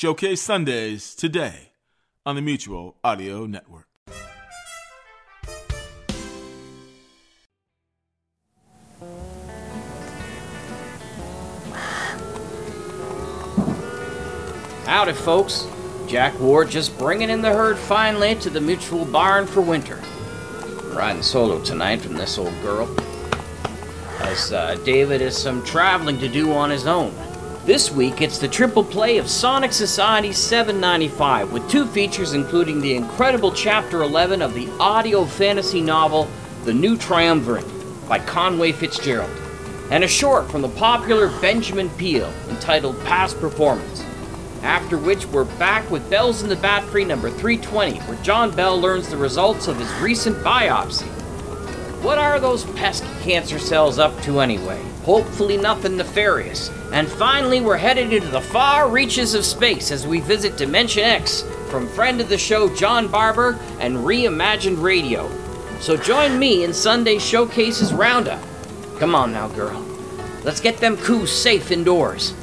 Showcase Sundays today on the Mutual Audio Network. Howdy, folks. Jack Ward just bringing in the herd finally to the Mutual Barn for winter. riding solo tonight from this old girl, as uh, David has some traveling to do on his own. This week, it's the triple play of Sonic Society 795, with two features including the incredible Chapter 11 of the audio fantasy novel The New Triumvirate by Conway Fitzgerald, and a short from the popular Benjamin Peel entitled Past Performance. After which, we're back with Bells in the Batfry number 320, where John Bell learns the results of his recent biopsy. What are those pesky cancer cells up to anyway? Hopefully, nothing nefarious. And finally, we're headed into the far reaches of space as we visit Dimension X from friend of the show John Barber and Reimagined Radio. So join me in Sunday Showcases Roundup. Come on now, girl. Let's get them coups safe indoors.